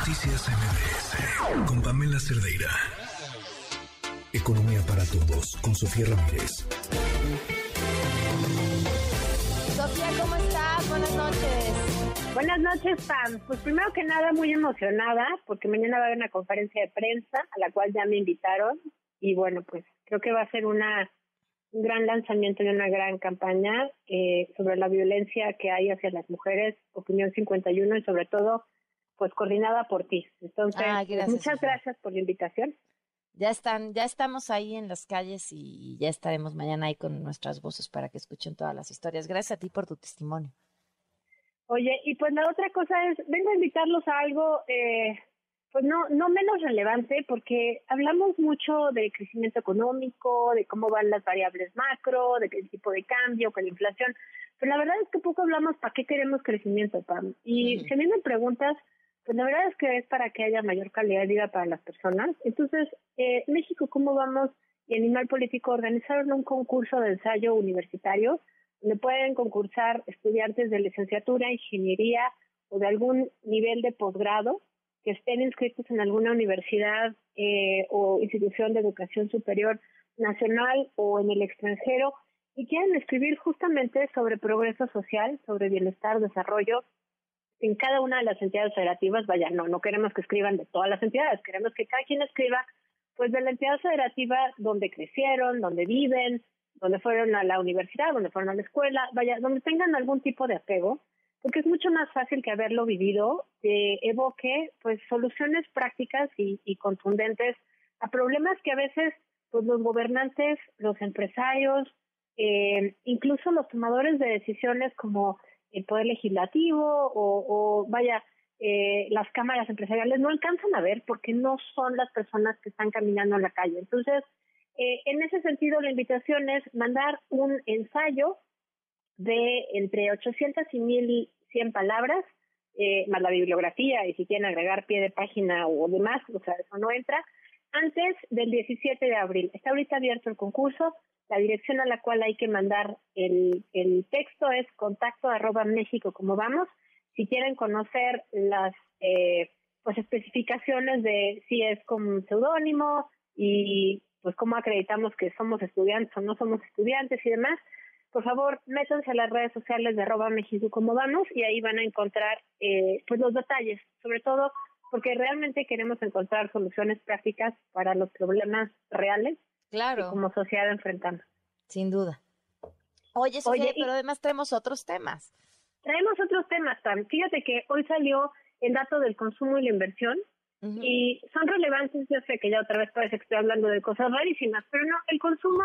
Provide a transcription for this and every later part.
Noticias MBS con Pamela Cerdeira. Economía para todos con Sofía Ramírez. Sofía, ¿cómo estás? Buenas noches. Buenas noches, Pam. Pues primero que nada, muy emocionada porque mañana va a haber una conferencia de prensa a la cual ya me invitaron y bueno, pues creo que va a ser una un gran lanzamiento de una gran campaña eh, sobre la violencia que hay hacia las mujeres, Opinión 51 y sobre todo pues coordinada por ti. Entonces, Ah, pues, gracias, muchas gracias por la invitación. Ya están, ya estamos ahí en las calles y ya estaremos mañana ahí con nuestras voces para que escuchen todas las historias. Gracias a ti por tu testimonio. Oye, y pues la otra cosa es, vengo a invitarlos a algo, eh, pues no, no menos relevante, porque hablamos mucho de crecimiento económico, de cómo van las variables macro, de qué tipo de cambio, con la inflación, pero la verdad es que poco hablamos para qué queremos crecimiento, Pam. Y si a mí me preguntas, la verdad es que es para que haya mayor calidad de vida para las personas. Entonces, eh, México, ¿cómo vamos? Y Animal Político organizaron un concurso de ensayo universitario donde pueden concursar estudiantes de licenciatura, ingeniería o de algún nivel de posgrado que estén inscritos en alguna universidad eh, o institución de educación superior nacional o en el extranjero y quieran escribir justamente sobre progreso social, sobre bienestar, desarrollo en cada una de las entidades federativas. Vaya, no, no queremos que escriban de todas las entidades, queremos que cada quien escriba pues de la entidad federativa donde crecieron, donde viven, donde fueron a la universidad, donde fueron a la escuela, vaya, donde tengan algún tipo de apego, porque es mucho más fácil que haberlo vivido, que evoque pues soluciones prácticas y, y contundentes a problemas que a veces pues los gobernantes, los empresarios, eh, incluso los tomadores de decisiones como el poder legislativo o, vaya eh, las cámaras empresariales no alcanzan a ver porque no son las personas que están caminando en la calle. Entonces, eh, en ese sentido, la invitación es mandar un ensayo de entre 800 y 1100 palabras, eh, más la bibliografía, y si quieren agregar pie de página o demás, o sea, eso no entra, antes del 17 de abril. Está ahorita abierto el concurso. La dirección a la cual hay que mandar el, el texto es contacto arroba México como vamos. Si quieren conocer las eh, pues especificaciones de si es con un seudónimo y pues cómo acreditamos que somos estudiantes o no somos estudiantes y demás, por favor, métanse a las redes sociales de arroba México como vamos y ahí van a encontrar eh, pues los detalles, sobre todo porque realmente queremos encontrar soluciones prácticas para los problemas reales que Claro, como sociedad enfrentamos. sin duda. Oye, Sofía, Oye, pero además tenemos otros temas. Traemos otros temas, Tam. Fíjate que hoy salió el dato del consumo y la inversión y son relevantes. Yo sé que ya otra vez parece que estoy hablando de cosas rarísimas, pero no, el consumo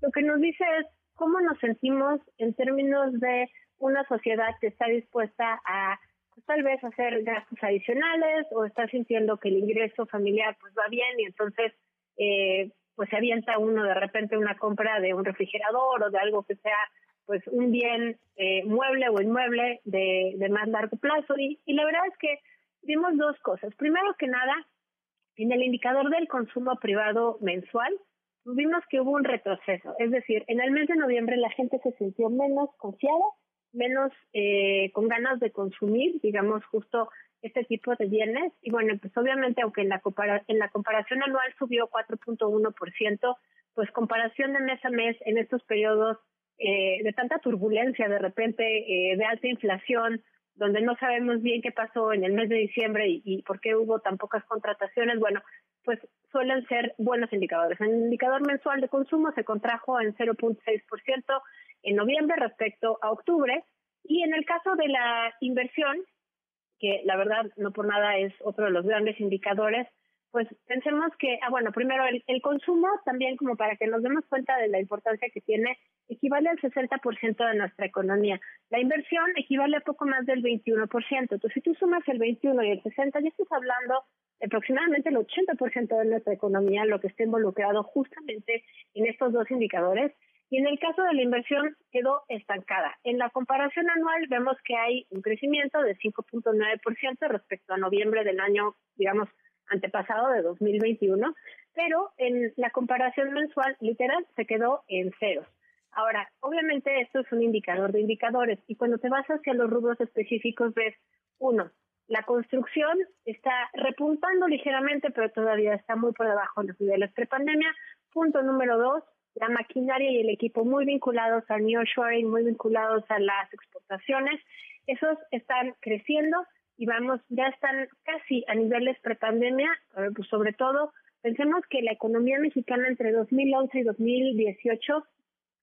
lo que nos dice es cómo nos sentimos en términos de una sociedad que está dispuesta a pues, tal vez hacer gastos adicionales o está sintiendo que el ingreso familiar pues va bien y entonces eh, pues se avienta uno de repente una compra de un refrigerador o de algo que sea pues un bien eh, mueble o inmueble de, de más largo plazo y, y la verdad es que vimos dos cosas. Primero que nada, en el indicador del consumo privado mensual, vimos que hubo un retroceso. Es decir, en el mes de noviembre la gente se sintió menos confiada, menos eh, con ganas de consumir, digamos, justo este tipo de bienes. Y bueno, pues obviamente, aunque en la, compara en la comparación anual subió 4.1%, pues comparación de mes a mes en estos periodos eh, de tanta turbulencia, de repente, eh, de alta inflación, donde no sabemos bien qué pasó en el mes de diciembre y, y por qué hubo tan pocas contrataciones, bueno, pues suelen ser buenos indicadores. El indicador mensual de consumo se contrajo en 0.6% en noviembre respecto a octubre y en el caso de la inversión, que la verdad no por nada es otro de los grandes indicadores, pues pensemos que, ah, bueno, primero el, el consumo también como para que nos demos cuenta de la importancia que tiene, equivale al 60% de nuestra economía. La inversión equivale a poco más del 21%. Entonces, si tú sumas el 21 y el 60, ya estás hablando aproximadamente el 80% de nuestra economía, lo que está involucrado justamente en estos dos indicadores. Y en el caso de la inversión quedó estancada. En la comparación anual vemos que hay un crecimiento de 5.9% respecto a noviembre del año, digamos, antepasado de 2021, pero en la comparación mensual literal se quedó en ceros. Ahora, obviamente esto es un indicador de indicadores y cuando te vas hacia los rubros específicos ves, uno, La construcción está repuntando ligeramente, pero todavía está muy por debajo de los niveles prepandemia. Punto número dos, la maquinaria y el equipo muy vinculados al nearshoring, muy vinculados a las exportaciones, esos están creciendo y vamos, ya están casi a niveles prepandemia, pues sobre todo, pensemos que la economía mexicana entre 2011 y 2018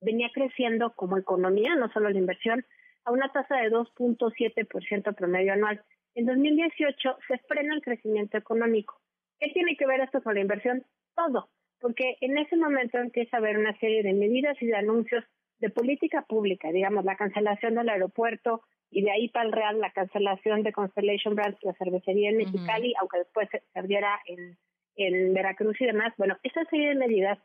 venía creciendo como economía, no solo la inversión, a una tasa de 2.7% promedio anual. En 2018 se frena el crecimiento económico. ¿Qué tiene que ver esto con la inversión? Todo, porque en ese momento empieza a haber una serie de medidas y de anuncios de política pública, digamos, la cancelación del aeropuerto y de ahí para el Real la cancelación de Constellation Brands, la cervecería en Mexicali, aunque después se, abriera en, en Veracruz y demás. Bueno, esa serie de medidas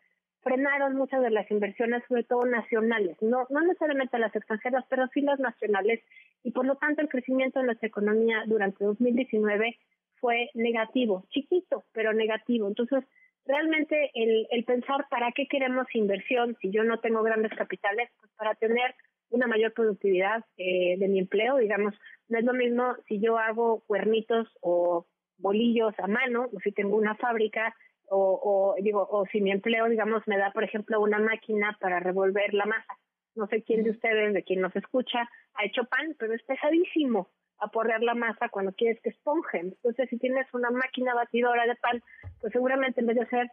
frenaron muchas de las inversiones, sobre todo nacionales, no, no necesariamente las extranjeras, pero sí las nacionales, y por lo tanto el crecimiento de nuestra economía durante 2019 fue negativo, chiquito, pero negativo. Entonces, realmente el, el pensar para qué queremos inversión si yo no tengo grandes capitales, pues para tener una mayor productividad eh, de mi empleo, digamos, no es lo mismo si yo hago cuernitos o bolillos a mano, o si tengo una fábrica, o, digo, o si mi empleo, digamos, me da, por ejemplo, una máquina para revolver la masa. No sé quién de ustedes, de quien nos escucha, ha hecho pan, pero es pesadísimo aporrear la masa cuando quieres que esponje. Entonces, si tienes una máquina batidora de pan, pues seguramente en vez de hacer,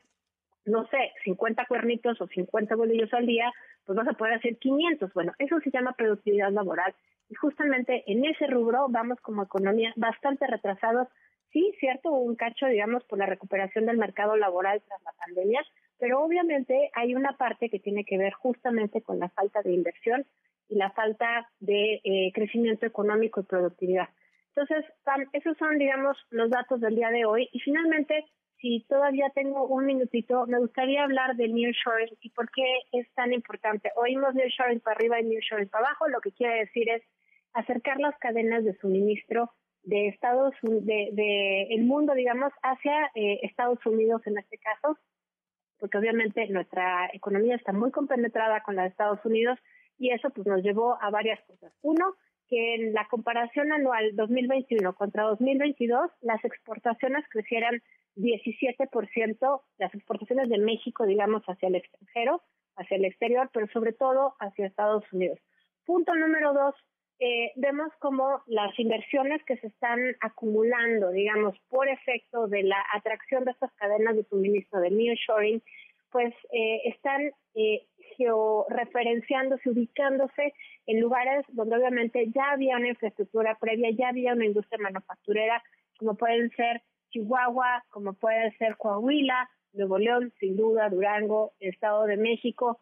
no sé, 50 cuernitos o 50 bolillos al día, pues vas a poder hacer 500. Bueno, eso se llama productividad laboral. Y justamente en ese rubro vamos como economía bastante retrasados sí, cierto, un cacho, digamos, por la recuperación del mercado laboral tras la pandemia, pero obviamente hay una parte que tiene que ver justamente con la falta de inversión y la falta de eh, crecimiento económico y productividad. Entonces, esos son, digamos, los datos del día de hoy. Y finalmente, si todavía tengo un minutito, me gustaría hablar de nearshoring y por qué es tan importante. Oímos nearshoring para arriba y nearshoring para abajo, lo que quiere decir es acercar las cadenas de suministro de Estados de, de el mundo digamos hacia eh, Estados Unidos en este caso porque obviamente nuestra economía está muy compenetrada con la de Estados Unidos y eso pues nos llevó a varias cosas uno que en la comparación anual 2021 contra 2022 las exportaciones crecieran 17%, las exportaciones de México, digamos, hacia el extranjero, hacia el exterior, pero sobre todo hacia Estados Unidos. Punto número dos, eh, vemos como las inversiones que se están acumulando, digamos, por efecto de la atracción de estas cadenas de suministro de nearshoring, pues eh, están eh, georreferenciándose, ubicándose en lugares donde obviamente ya había una infraestructura previa, ya había una industria manufacturera, como pueden ser Chihuahua, como puede ser Coahuila, Nuevo León, sin duda, Durango, Estado de México,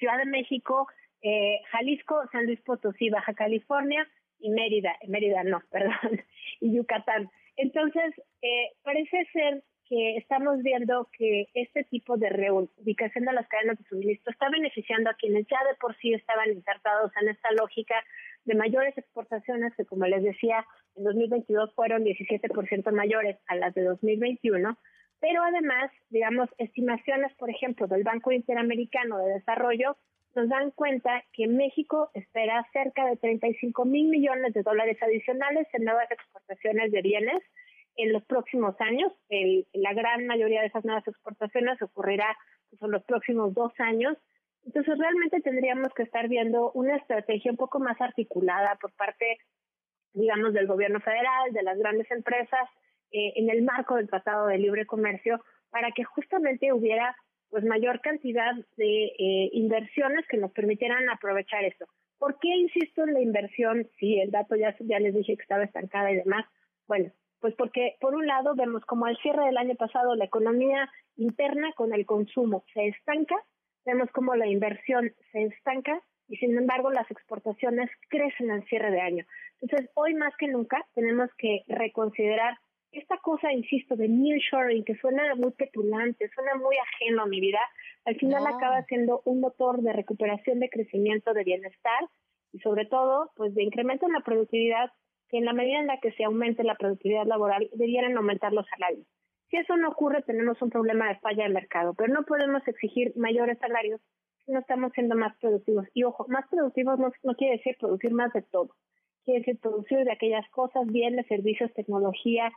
Ciudad de México, eh, Jalisco, San Luis Potosí, Baja California y Mérida, Mérida no, perdón, y Yucatán. Entonces, eh, parece ser que estamos viendo que este tipo de reubicación de las cadenas de suministro está beneficiando a quienes ya de por sí estaban insertados en esta lógica de mayores exportaciones que, como les decía, en 2022 fueron 17% mayores a las de 2021, pero además, digamos, estimaciones, por ejemplo, del Banco Interamericano de Desarrollo nos dan cuenta que México espera cerca de 35 mil millones de dólares adicionales en nuevas exportaciones de bienes en los próximos años. la gran mayoría de esas nuevas exportaciones ocurrirá pues, en los próximos dos años. Entonces, realmente tendríamos que estar viendo una estrategia un poco más articulada por parte, digamos, del gobierno federal, de las grandes empresas, eh, en el marco del Tratado de Libre Comercio, para que justamente hubiera pues mayor cantidad de eh, inversiones que nos permitieran aprovechar esto. ¿Por qué insisto en la inversión si el dato ya, ya les dije que estaba estancada y demás? Bueno, pues porque por un lado vemos como al cierre del año pasado la economía interna con el consumo se estanca, vemos como la inversión se estanca y sin embargo las exportaciones crecen al cierre de año. Entonces, hoy más que nunca tenemos que reconsiderar esta cosa, insisto, de nearshoring, que suena muy petulante, suena muy ajeno a mi vida, al final acaba siendo un motor de recuperación, de crecimiento, de bienestar y sobre todo, pues de incremento en la productividad, que en la medida en la que se aumente la productividad laboral, debieran aumentar los salarios. Si eso no ocurre, tenemos un problema de falla de mercado, pero no podemos exigir mayores salarios si no estamos siendo más productivos. Y ojo, más productivos no, no quiere decir producir más de todo. quiere decir producir de aquellas cosas, bienes, servicios, tecnología,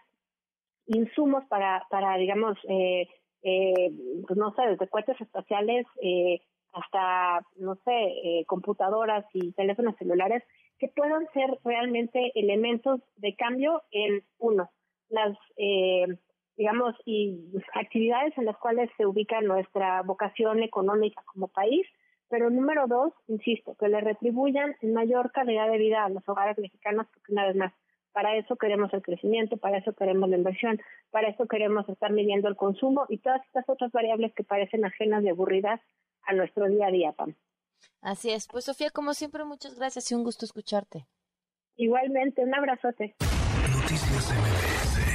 insumos para, para digamos, eh, eh, pues no sé, desde cohetes espaciales eh, hasta, no sé, eh, computadoras y teléfonos celulares, que puedan ser realmente elementos de cambio en uno, las, eh, digamos, y actividades en las cuales se ubica nuestra vocación económica como país, pero número dos, insisto, que le retribuyan en mayor calidad de vida a los hogares mexicanos, porque una vez más, para eso queremos el crecimiento, para eso queremos la inversión, para eso queremos estar midiendo el consumo y todas estas otras variables que parecen ajenas y aburridas a nuestro día a día, Pam. Así es. Pues Sofía, como siempre, muchas gracias y un gusto escucharte. Igualmente, un abrazote. Noticias MBS